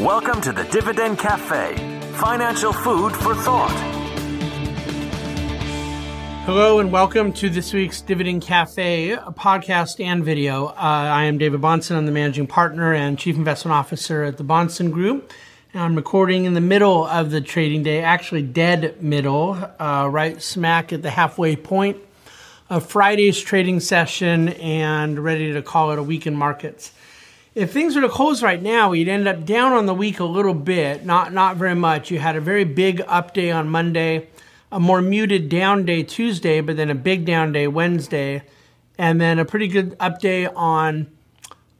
Welcome to the Dividend Cafe, financial food for thought. Hello and welcome to this week's Dividend Cafe podcast and video. Uh, I am David Bahnsen. I'm the managing partner and chief investment officer at the Bahnsen Group. And I'm recording in the middle of the trading day, actually dead middle, uh, right smack at the halfway point of Friday's trading session and ready to call it a week in markets if things were to close right now, you'd end up down on the week a little bit, not not very much. You had a very big up day on Monday, a more muted down day Tuesday, but then a big down day Wednesday, and then a pretty good up day on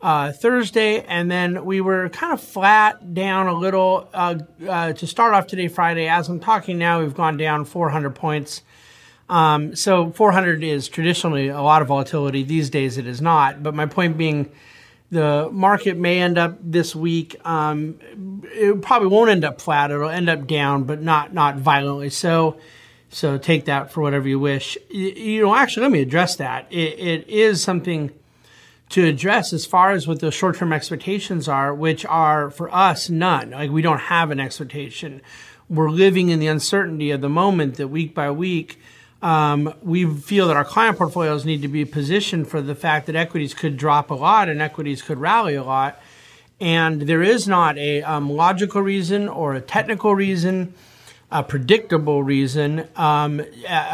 uh, Thursday, and then we were kind of flat down a little uh, uh, to start off today, Friday. As I'm talking now, we've gone down 400 points. Um, so 400 is traditionally a lot of volatility. These days, it is not. But my point being the market may end up this week. Um, it probably won't end up flat. It'll end up down, but not not violently. So, so take that for whatever you wish. You know, actually, let me address that. it, it is something to address as far as what the short term expectations are, which are for us none. Like we don't have an expectation. We're living in the uncertainty of the moment that week by week um, we feel that our client portfolios need to be positioned for the fact that equities could drop a lot and equities could rally a lot. And there is not a um, logical reason or a technical reason, a predictable reason um,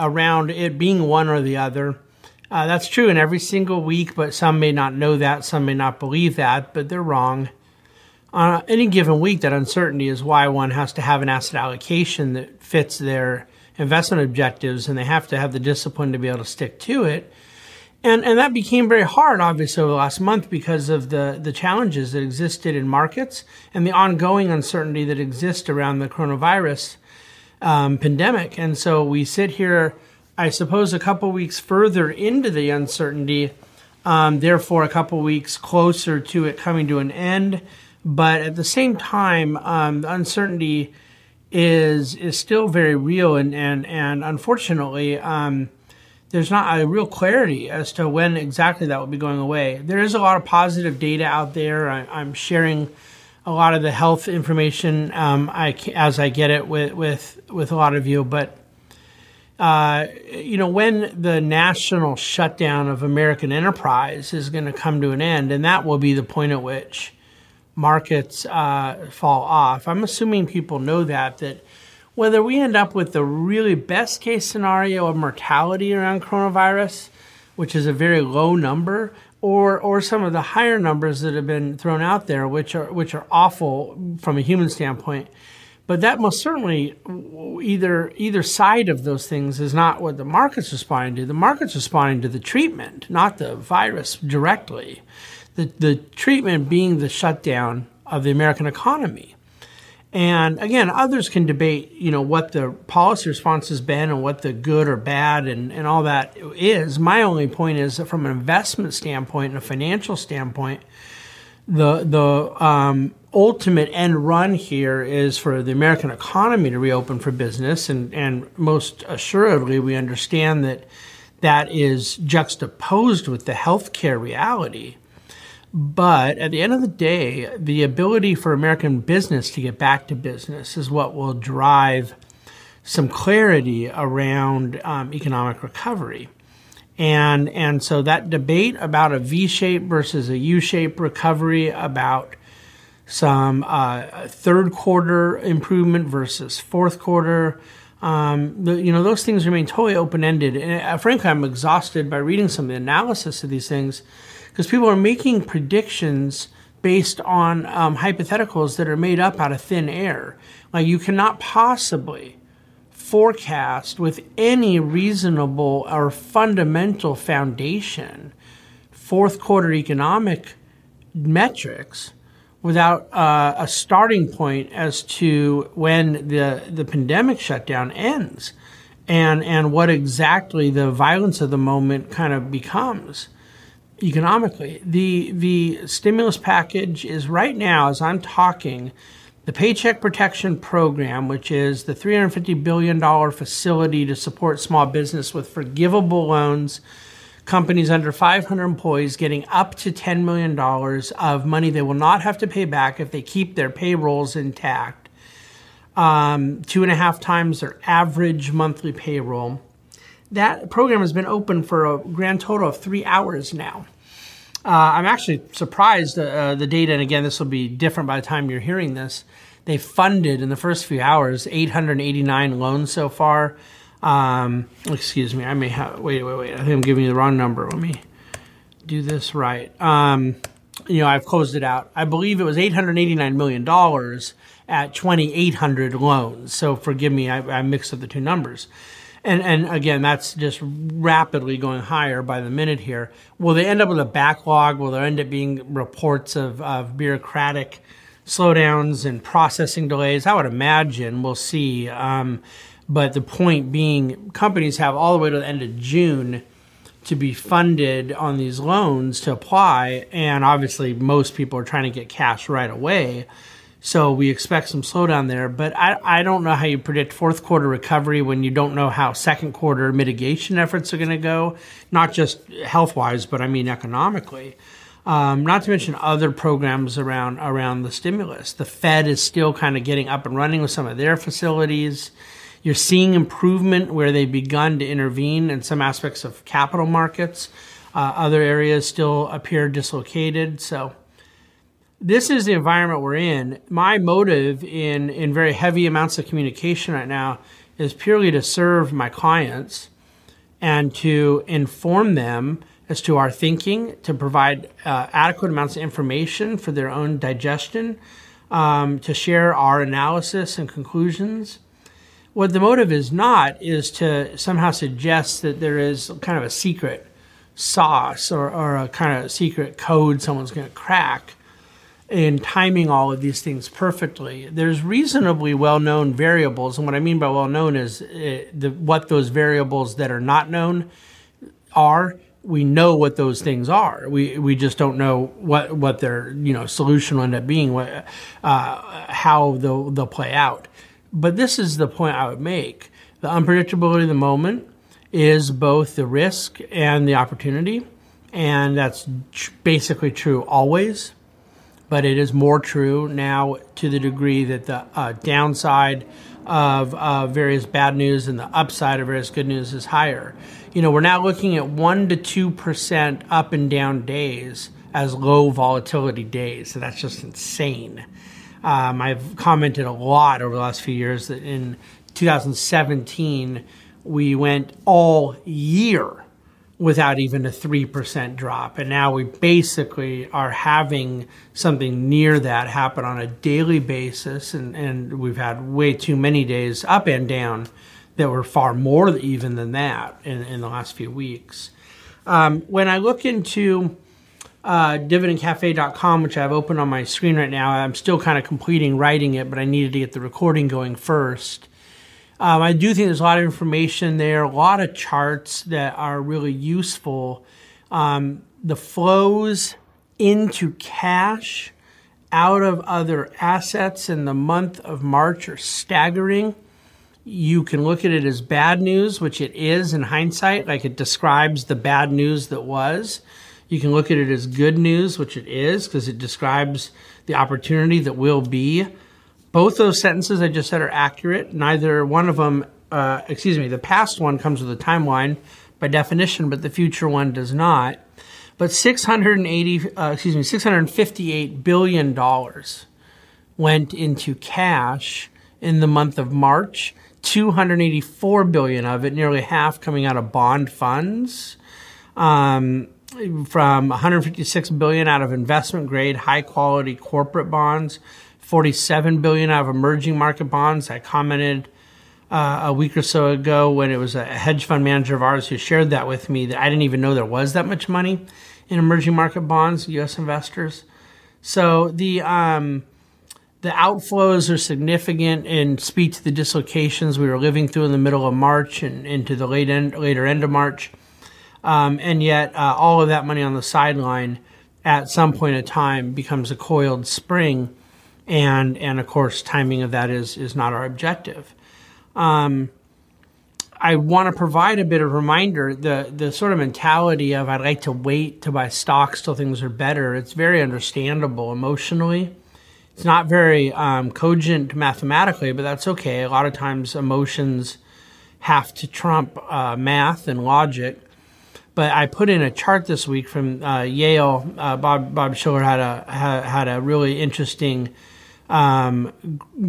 around it being one or the other. Uh, that's true in every single week, but some may not know that, some may not believe that, but they're wrong. On any given week, that uncertainty is why one has to have an asset allocation that fits their investment objectives and they have to have the discipline to be able to stick to it. And, and that became very hard, obviously, over the last month because of the, the challenges that existed in markets and the ongoing uncertainty that exists around the coronavirus um, pandemic. And so we sit here, I suppose, a couple weeks further into the uncertainty, um, therefore, a couple weeks closer to it coming to an end. But at the same time, um, the uncertainty is is still very real, and and and unfortunately, um, there's not a real clarity as to when exactly that will be going away. There is a lot of positive data out there. I, am sharing a lot of the health information um, I, as I get it with with with a lot of you, but. Uh, you know, when the national shutdown of American enterprise is going to come to an end, and that will be the point at which markets uh, fall off. I'm assuming people know that that whether we end up with the really best case scenario of mortality around coronavirus, which is a very low number, or or some of the higher numbers that have been thrown out there, which are which are awful from a human standpoint. But that most certainly either either side of those things is not what the market's responding to. The market's responding to the treatment, not the virus directly the, the treatment being the shutdown of the American economy. And again, others can debate, you know, what the policy response has been and what the good or bad and, and all that is. My only point is that from an investment standpoint and a financial standpoint, the the um, ultimate end run here is for the American economy to reopen for business, and and most assuredly, we understand that that is juxtaposed with the healthcare reality but at the end of the day, the ability for American business to get back to business is what will drive some clarity around um, economic recovery. And, and so that debate about a V shape versus a U shape recovery, about some uh, third quarter improvement versus fourth quarter, um, the, you know, those things remain totally open ended. And uh, frankly, I'm exhausted by reading some of the analysis of these things because people are making predictions based on um, hypotheticals that are made up out of thin air. Like you cannot possibly forecast with any reasonable or fundamental foundation fourth quarter economic metrics without uh, a starting point as to when the, the pandemic shutdown ends and, and what exactly the violence of the moment kind of becomes economically. The the stimulus package is right now, as I'm talking, the Paycheck Protection Program, which is the $350 billion facility to support small business with forgivable loans, companies under 500 employees getting up to $10 million of money they will not have to pay back if they keep their payrolls intact. Um, two and a half times their average monthly payroll. That program has been open for a grand total of three hours now. Uh, I'm actually surprised uh, the data, and again, this will be different by the time you're hearing this. They funded in the first few hours 889 loans so far. Um, excuse me, I may have, wait, wait, wait. I think I'm giving you the wrong number. Let me do this right. Um, you know, I've closed it out. I believe it was $889 million at 2,800 loans. So forgive me, I, I mixed up the two numbers. And, and again, that's just rapidly going higher by the minute here. Will they end up with a backlog? Will there end up being reports of, of bureaucratic slowdowns and processing delays? I would imagine we'll see. Um, but the point being, companies have all the way to the end of June to be funded on these loans to apply. And obviously, most people are trying to get cash right away. So we expect some slowdown there. But I, I don't know how you predict fourth quarter recovery when you don't know how second quarter mitigation efforts are going to go, not just health wise, but I mean economically. Um, not to mention other programs around around the stimulus. The Fed is still kind of getting up and running with some of their facilities. You're seeing improvement where they've begun to intervene in some aspects of capital markets. Uh, other areas still appear dislocated. So, this is the environment we're in. My motive in, in very heavy amounts of communication right now is purely to serve my clients and to inform them as to our thinking, to provide uh, adequate amounts of information for their own digestion, um, to share our analysis and conclusions what the motive is not is to somehow suggest that there is kind of a secret sauce or, or a kind of secret code someone's going to crack in timing all of these things perfectly. There's reasonably well known variables. And what I mean by well known is uh, the, what those variables that are not known are. We know what those things are. We, we just don't know what, what their you know solution will end up being, what, uh, how they'll, they'll play out. But this is the point I would make. The unpredictability of the moment is both the risk and the opportunity. And that's basically true always. But it is more true now to the degree that the uh, downside of uh, various bad news and the upside of various good news is higher. You know, we're now looking at 1% to 2% up and down days as low volatility days. So that's just insane. Um, I've commented a lot over the last few years that in 2017 we went all year without even a 3% drop. And now we basically are having something near that happen on a daily basis. And, and we've had way too many days up and down that were far more even than that in, in the last few weeks. Um, when I look into uh, dividendcafe.com, which I have open on my screen right now. I'm still kind of completing writing it, but I needed to get the recording going first. Um, I do think there's a lot of information there, a lot of charts that are really useful. Um, the flows into cash out of other assets in the month of March are staggering. You can look at it as bad news, which it is in hindsight, like it describes the bad news that was. You can look at it as good news, which it is, because it describes the opportunity that will be. Both those sentences I just said are accurate. Neither one of them, uh, excuse me, the past one comes with a timeline by definition, but the future one does not. But 680, uh, excuse me, 658 billion dollars went into cash in the month of March. 284 billion of it, nearly half coming out of bond funds. Um, from 156 billion out of investment grade high quality corporate bonds 47 billion out of emerging market bonds. I commented uh, a week or so ago when it was a hedge fund manager of ours who shared that with me that i didn't even know there was that much money in emerging market bonds us investors. So the um, the outflows are significant and speak to the dislocations we were living through in the middle of march and into the late end, later end of march. Um, and yet, uh, all of that money on the sideline at some point in time becomes a coiled spring. And, and of course, timing of that is, is not our objective. Um, I want to provide a bit of reminder the the sort of mentality of I'd like to wait to buy stocks till things are better. It's very understandable emotionally. It's not very um, cogent mathematically, but that's okay. A lot of times emotions have to trump uh, math and logic. But I put in a chart this week from uh, Yale. Uh, Bob Bob Shiller had a had a really interesting um,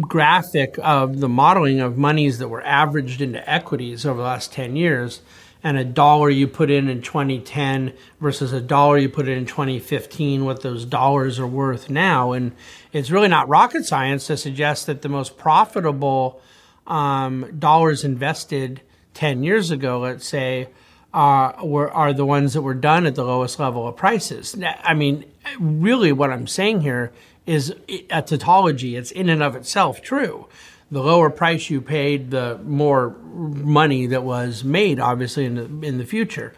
graphic of the modeling of monies that were averaged into equities over the last 10 years and a dollar you put in in 2010 versus a dollar you put in in 2015, what those dollars are worth now. And it's really not rocket science to suggest that the most profitable um, dollars invested 10 years ago, let's say, uh, were, are the ones that were done at the lowest level of prices. I mean, really, what I'm saying here is a tautology. It's in and of itself true. The lower price you paid, the more money that was made, obviously, in the, in the future.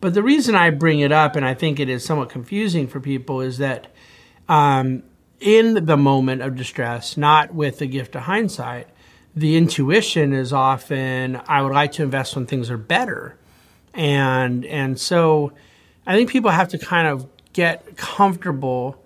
But the reason I bring it up, and I think it is somewhat confusing for people, is that um, in the moment of distress, not with the gift of hindsight, the intuition is often I would like to invest when things are better, and and so I think people have to kind of get comfortable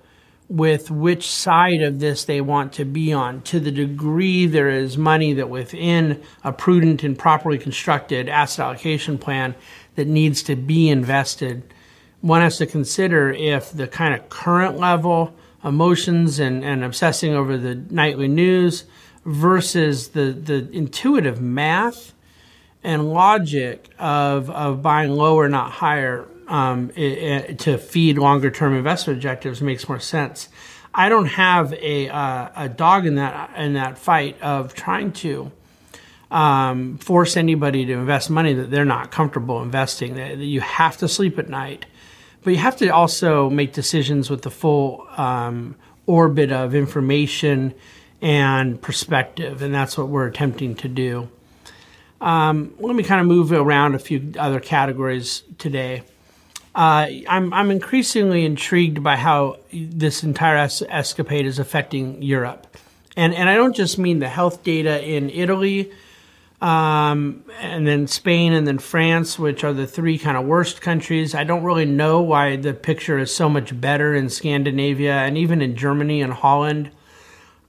with which side of this they want to be on. To the degree there is money that within a prudent and properly constructed asset allocation plan that needs to be invested, one has to consider if the kind of current level emotions and, and obsessing over the nightly news versus the, the intuitive math and logic of, of buying lower, not higher, um, it, it, to feed longer term investment objectives makes more sense. I don't have a, uh, a dog in that in that fight of trying to um, force anybody to invest money that they're not comfortable investing. That you have to sleep at night, but you have to also make decisions with the full um, orbit of information and perspective, and that's what we're attempting to do. Um, let me kind of move around a few other categories today. Uh, I'm, I'm increasingly intrigued by how this entire es- escapade is affecting Europe. And, and I don't just mean the health data in Italy, um, and then Spain, and then France, which are the three kind of worst countries. I don't really know why the picture is so much better in Scandinavia and even in Germany and Holland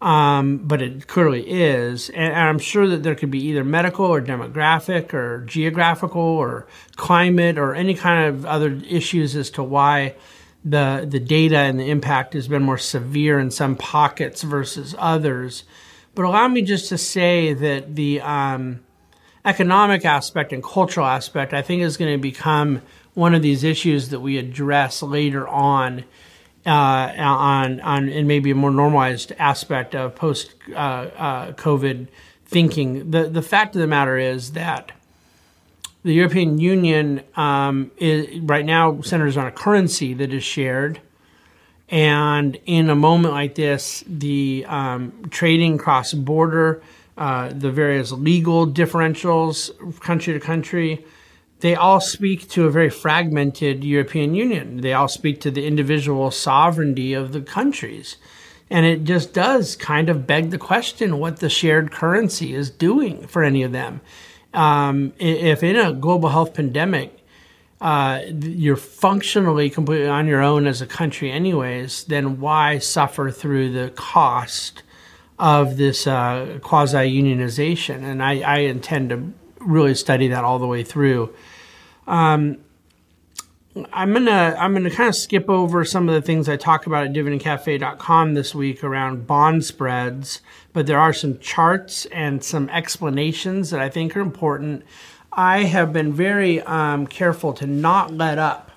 um, but it clearly is. And, I'm sure that there could be either medical or demographic or geographical or climate or any kind of other issues as to why the the data and the impact has been more severe in some pockets versus others. But allow me just to say that the um, economic aspect and cultural aspect, I think, is going to become one of these issues that we address later on uh, on on and maybe a more normalized aspect of post uh, uh, COVID thinking. The the fact of the matter is that the European Union um, is, right now centers on a currency that is shared. And in a moment like this, the um, trading cross border, uh, the various legal differentials country to country, they all speak to a very fragmented European Union. They all speak to the individual sovereignty of the countries. And it just does kind of beg the question what the shared currency is doing for any of them. Um, if in a global health pandemic, uh, you're functionally completely on your own as a country, anyways, then why suffer through the cost of this uh, quasi unionization? And I, I intend to really study that all the way through. Um, I'm gonna I'm gonna kind of skip over some of the things I talk about at dividendcafe.com this week around bond spreads, but there are some charts and some explanations that I think are important. I have been very um, careful to not let up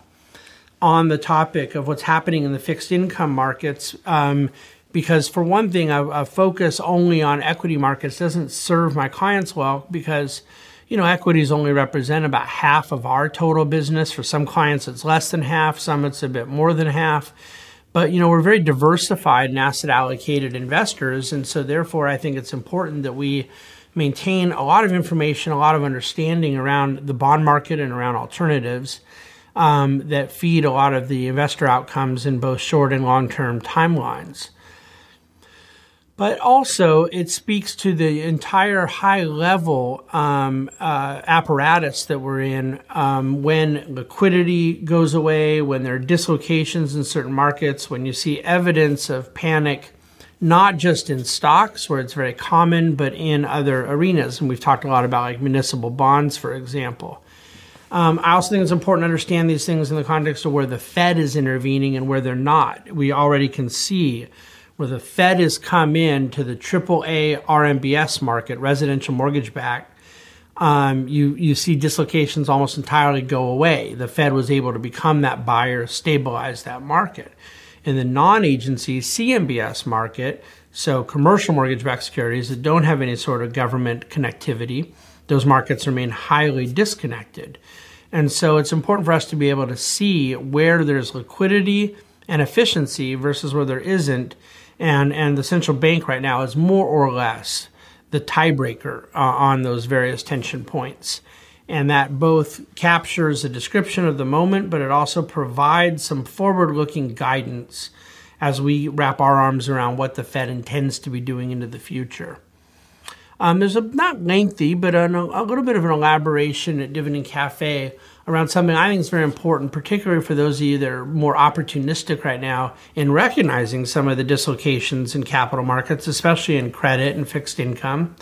on the topic of what's happening in the fixed income markets. Um, because for one thing, a, a focus only on equity markets doesn't serve my clients well because you know, equities only represent about half of our total business. For some clients, it's less than half, some it's a bit more than half. But, you know, we're very diversified and asset allocated investors. And so, therefore, I think it's important that we maintain a lot of information, a lot of understanding around the bond market and around alternatives um, that feed a lot of the investor outcomes in both short and long term timelines. But also it speaks to the entire high level um, uh, apparatus that we're in um, when liquidity goes away, when there are dislocations in certain markets, when you see evidence of panic, not just in stocks where it's very common, but in other arenas. And we've talked a lot about like municipal bonds, for example. Um, I also think it's important to understand these things in the context of where the Fed is intervening and where they're not. We already can see where the Fed has come in to the AAA RMBS market, residential mortgage backed, um, you you see dislocations almost entirely go away. The Fed was able to become that buyer, stabilize that market. In the non-agency CMBS market, so commercial mortgage-backed securities that don't have any sort of government connectivity, those markets remain highly disconnected. And so it's important for us to be able to see where there's liquidity and efficiency versus where there isn't and and the central bank right now is more or less the tiebreaker uh, on those various tension points. And that both captures a description of the moment, but it also provides some forward looking guidance as we wrap our arms around what the Fed intends to be doing into the future. Um, there's a not lengthy, but a, a little bit of an elaboration at Dividend Cafe around something I think is very important, particularly for those of you that are more opportunistic right now in recognizing some of the dislocations in capital markets, especially in credit and fixed income.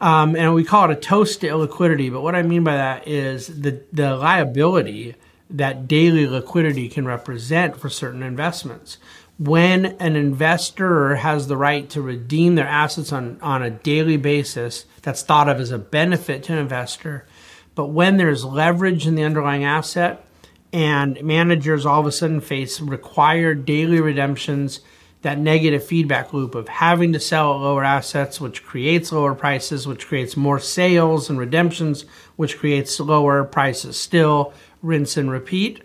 Um, and we call it a toast to illiquidity. But what I mean by that is the, the liability that daily liquidity can represent for certain investments. When an investor has the right to redeem their assets on, on a daily basis, that's thought of as a benefit to an investor but when there's leverage in the underlying asset and managers all of a sudden face required daily redemptions, that negative feedback loop of having to sell at lower assets, which creates lower prices, which creates more sales and redemptions, which creates lower prices still, rinse and repeat.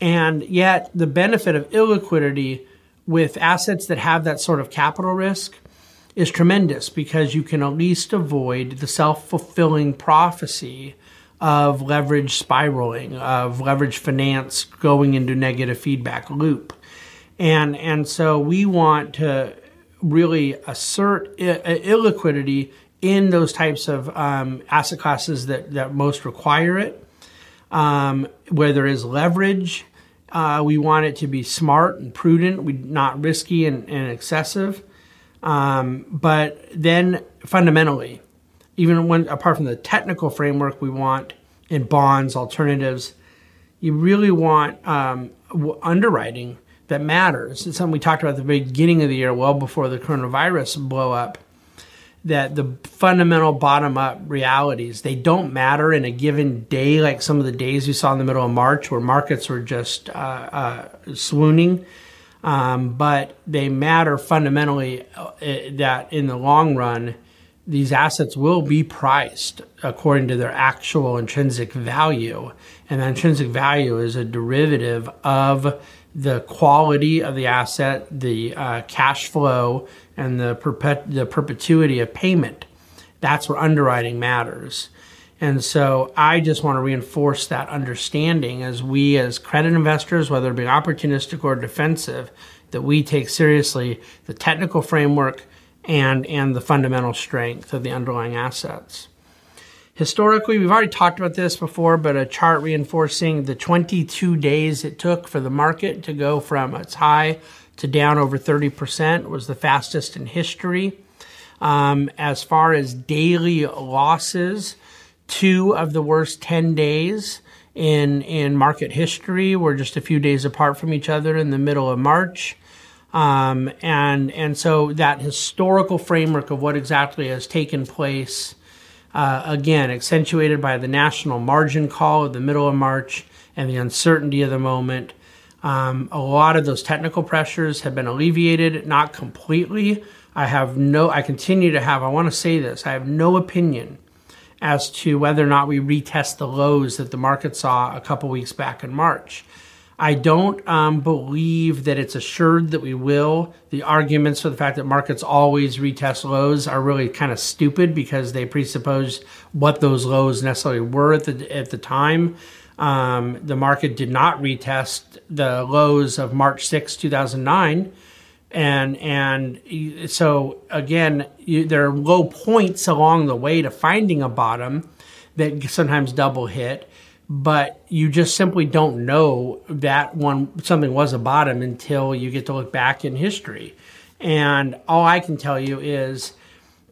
And yet, the benefit of illiquidity with assets that have that sort of capital risk is tremendous because you can at least avoid the self fulfilling prophecy of leverage spiraling, of leverage finance going into negative feedback loop. And, and so we want to really assert illiquidity in those types of um, asset classes that, that most require it. Um, where there is leverage, uh, we want it to be smart and prudent, we, not risky and, and excessive. Um, but then fundamentally, even when apart from the technical framework we want in bonds, alternatives, you really want um, underwriting that matters. It's something we talked about at the beginning of the year, well before the coronavirus blow up. That the fundamental bottom up realities they don't matter in a given day, like some of the days we saw in the middle of March, where markets were just uh, uh, swooning um, but they matter fundamentally uh, that in the long run, these assets will be priced according to their actual intrinsic value. And that intrinsic value is a derivative of the quality of the asset, the uh, cash flow, and the, perpet- the perpetuity of payment. That's where underwriting matters. And so I just want to reinforce that understanding as we, as credit investors, whether it be opportunistic or defensive, that we take seriously the technical framework and, and the fundamental strength of the underlying assets. Historically, we've already talked about this before, but a chart reinforcing the 22 days it took for the market to go from its high to down over 30% was the fastest in history. Um, as far as daily losses, two of the worst 10 days in in market history. We're just a few days apart from each other in the middle of March. Um, and and so that historical framework of what exactly has taken place, uh, again accentuated by the national margin call of the middle of March and the uncertainty of the moment. Um, a lot of those technical pressures have been alleviated, not completely. I have no. I continue to have. I want to say this. I have no opinion as to whether or not we retest the lows that the market saw a couple weeks back in March. I don't um, believe that it's assured that we will. The arguments for the fact that markets always retest lows are really kind of stupid because they presuppose what those lows necessarily were at the at the time. Um, the market did not retest the lows of March 6, 2009 and and so again, you, there are low points along the way to finding a bottom that sometimes double hit, but you just simply don't know that one something was a bottom until you get to look back in history. And all I can tell you is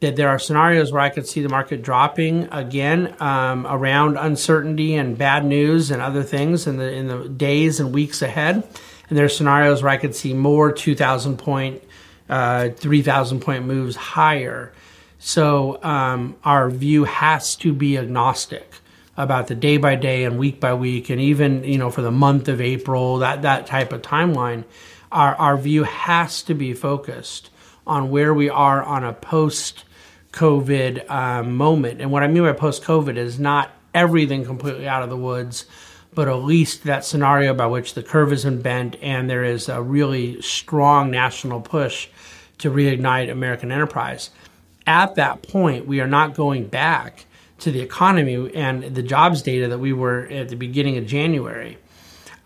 that there are scenarios where I could see the market dropping again um, around uncertainty and bad news and other things in the in the days and weeks ahead. And there are scenarios where I could see more 2,000 point, uh, 3,000 point moves higher. So um, our view has to be agnostic about the day by day and week by week, and even you know for the month of April, that that type of timeline. Our our view has to be focused on where we are on a post COVID um, moment. And what I mean by post COVID is not everything completely out of the woods, but at least that scenario by which the curve isn't bent and there is a really strong national push to reignite American enterprise. At that point, we are not going back to the economy and the jobs data that we were at the beginning of January.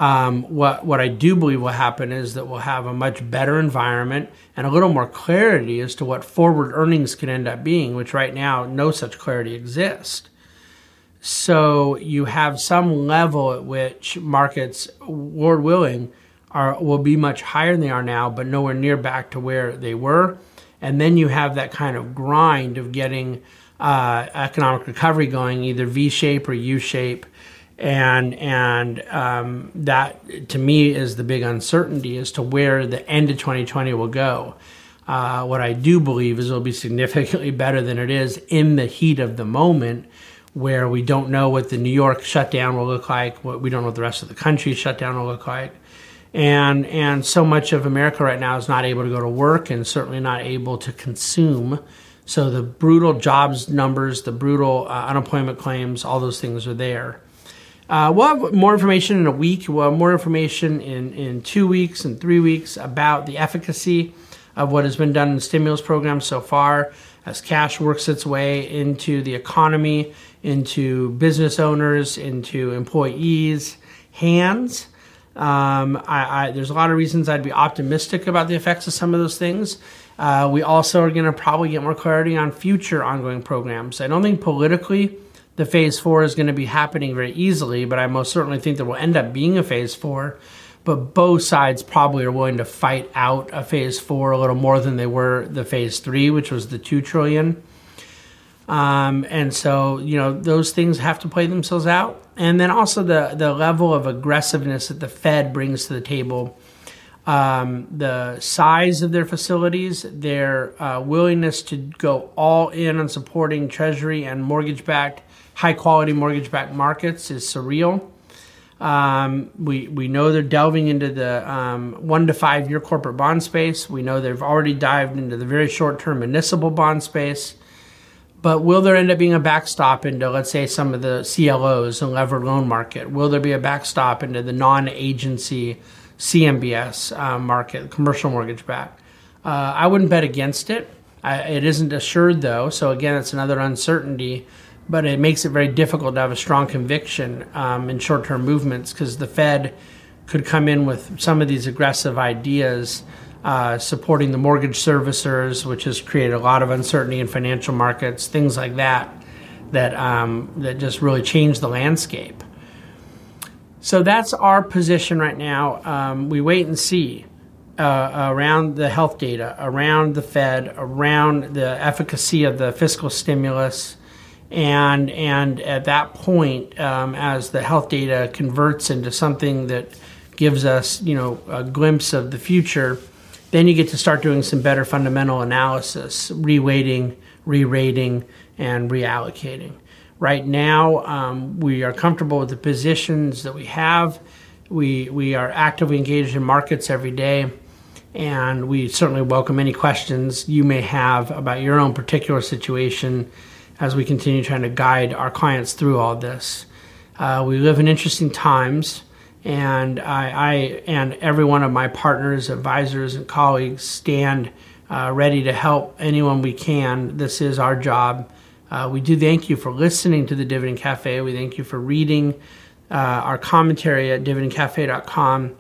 Um, what what I do believe will happen is that we'll have a much better environment and a little more clarity as to what forward earnings can end up being, which right now no such clarity exists. So you have some level at which markets, Lord willing, are will be much higher than they are now, but nowhere near back to where they were. And then you have that kind of grind of getting uh, economic recovery going, either V shape or U shape and and um, that to me is the big uncertainty as to where the end of 2020 will go. Uh, what I do believe is it'll be significantly better than it is in the heat of the moment, where we don't know what the New York shutdown will look like, what we don't know what the rest of the country shutdown will look like, and and so much of America right now is not able to go to work and certainly not able to consume. So the brutal jobs numbers, the brutal uh, unemployment claims, all those things are there. Uh, we'll have more information in a week. We'll have more information in, in two weeks and three weeks about the efficacy of what has been done in stimulus program so far as cash works its way into the economy, into business owners, into employees' hands. Um, I, I, there's a lot of reasons I'd be optimistic about the effects of some of those things. Uh, we also are going to probably get more clarity on future ongoing programs. I don't think politically the phase four is going to be happening very easily, but I most certainly think there will end up being a phase four. But both sides probably are willing to fight out a phase four a little more than they were the phase three, which was the two trillion. Um, and so, you know, those things have to play themselves out. And then also the, the level of aggressiveness that the Fed brings to the table, um, the size of their facilities, their uh, willingness to go all in on supporting Treasury and mortgage backed high quality mortgage backed markets is surreal. Um, we, we know they're delving into the um, one to five year corporate bond space. We know they've already dived into the very short term municipal bond space. But will there end up being a backstop into, let's say, some of the CLOs and levered loan market? Will there be a backstop into the non agency CMBS uh, market, commercial mortgage back? Uh, I wouldn't bet against it. I, it isn't assured, though. So, again, it's another uncertainty but it makes it very difficult to have a strong conviction um, in short term movements because the Fed could come in with some of these aggressive ideas uh, supporting the mortgage servicers, which has created a lot of uncertainty in financial markets, things like that, that, um, that just really change the landscape. So that's our position right now. Um, we wait and see. Uh, around the health data, around the Fed, around the efficacy of the fiscal stimulus, and and at that point, um, as the health data converts into something that gives us you know a glimpse of the future, then you get to start doing some better fundamental analysis, reweighting, re-rating, and reallocating. Right now, um, we are comfortable with the positions that we have. We we are actively engaged in markets every day. And we certainly welcome any questions you may have about your own particular situation as we continue trying to guide our clients through all this. Uh, we live in interesting times, and I, I, and every one of my partners, advisors, and colleagues stand uh, ready to help anyone we can. This is our job. Uh, we do thank you for listening to the Dividend Cafe. We thank you for reading uh, our commentary at dividendcafe.com.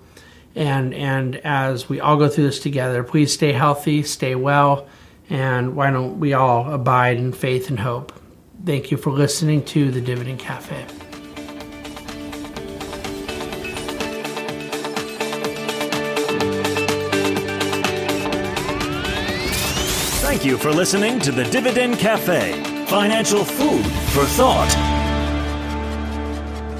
And, and as we all go through this together, please stay healthy, stay well, and why don't we all abide in faith and hope? Thank you for listening to the Dividend Cafe. Thank you for listening to the Dividend Cafe, financial food for thought.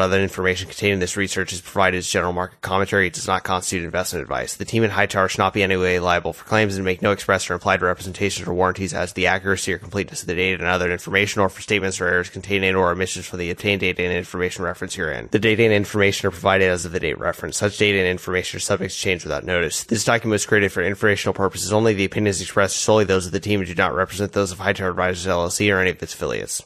other information contained in this research is provided as general market commentary. It does not constitute investment advice. The team in Hightower should not be in any way liable for claims and make no express or implied representations or warranties as to the accuracy or completeness of the data and other information or for statements or errors contained in or omissions from the obtained data and information referenced herein. The data and information are provided as of the date referenced. Such data and information are subject to change without notice. This document was created for informational purposes only. The opinions expressed solely those of the team and do not represent those of Hightower Advisors LLC or any of its affiliates.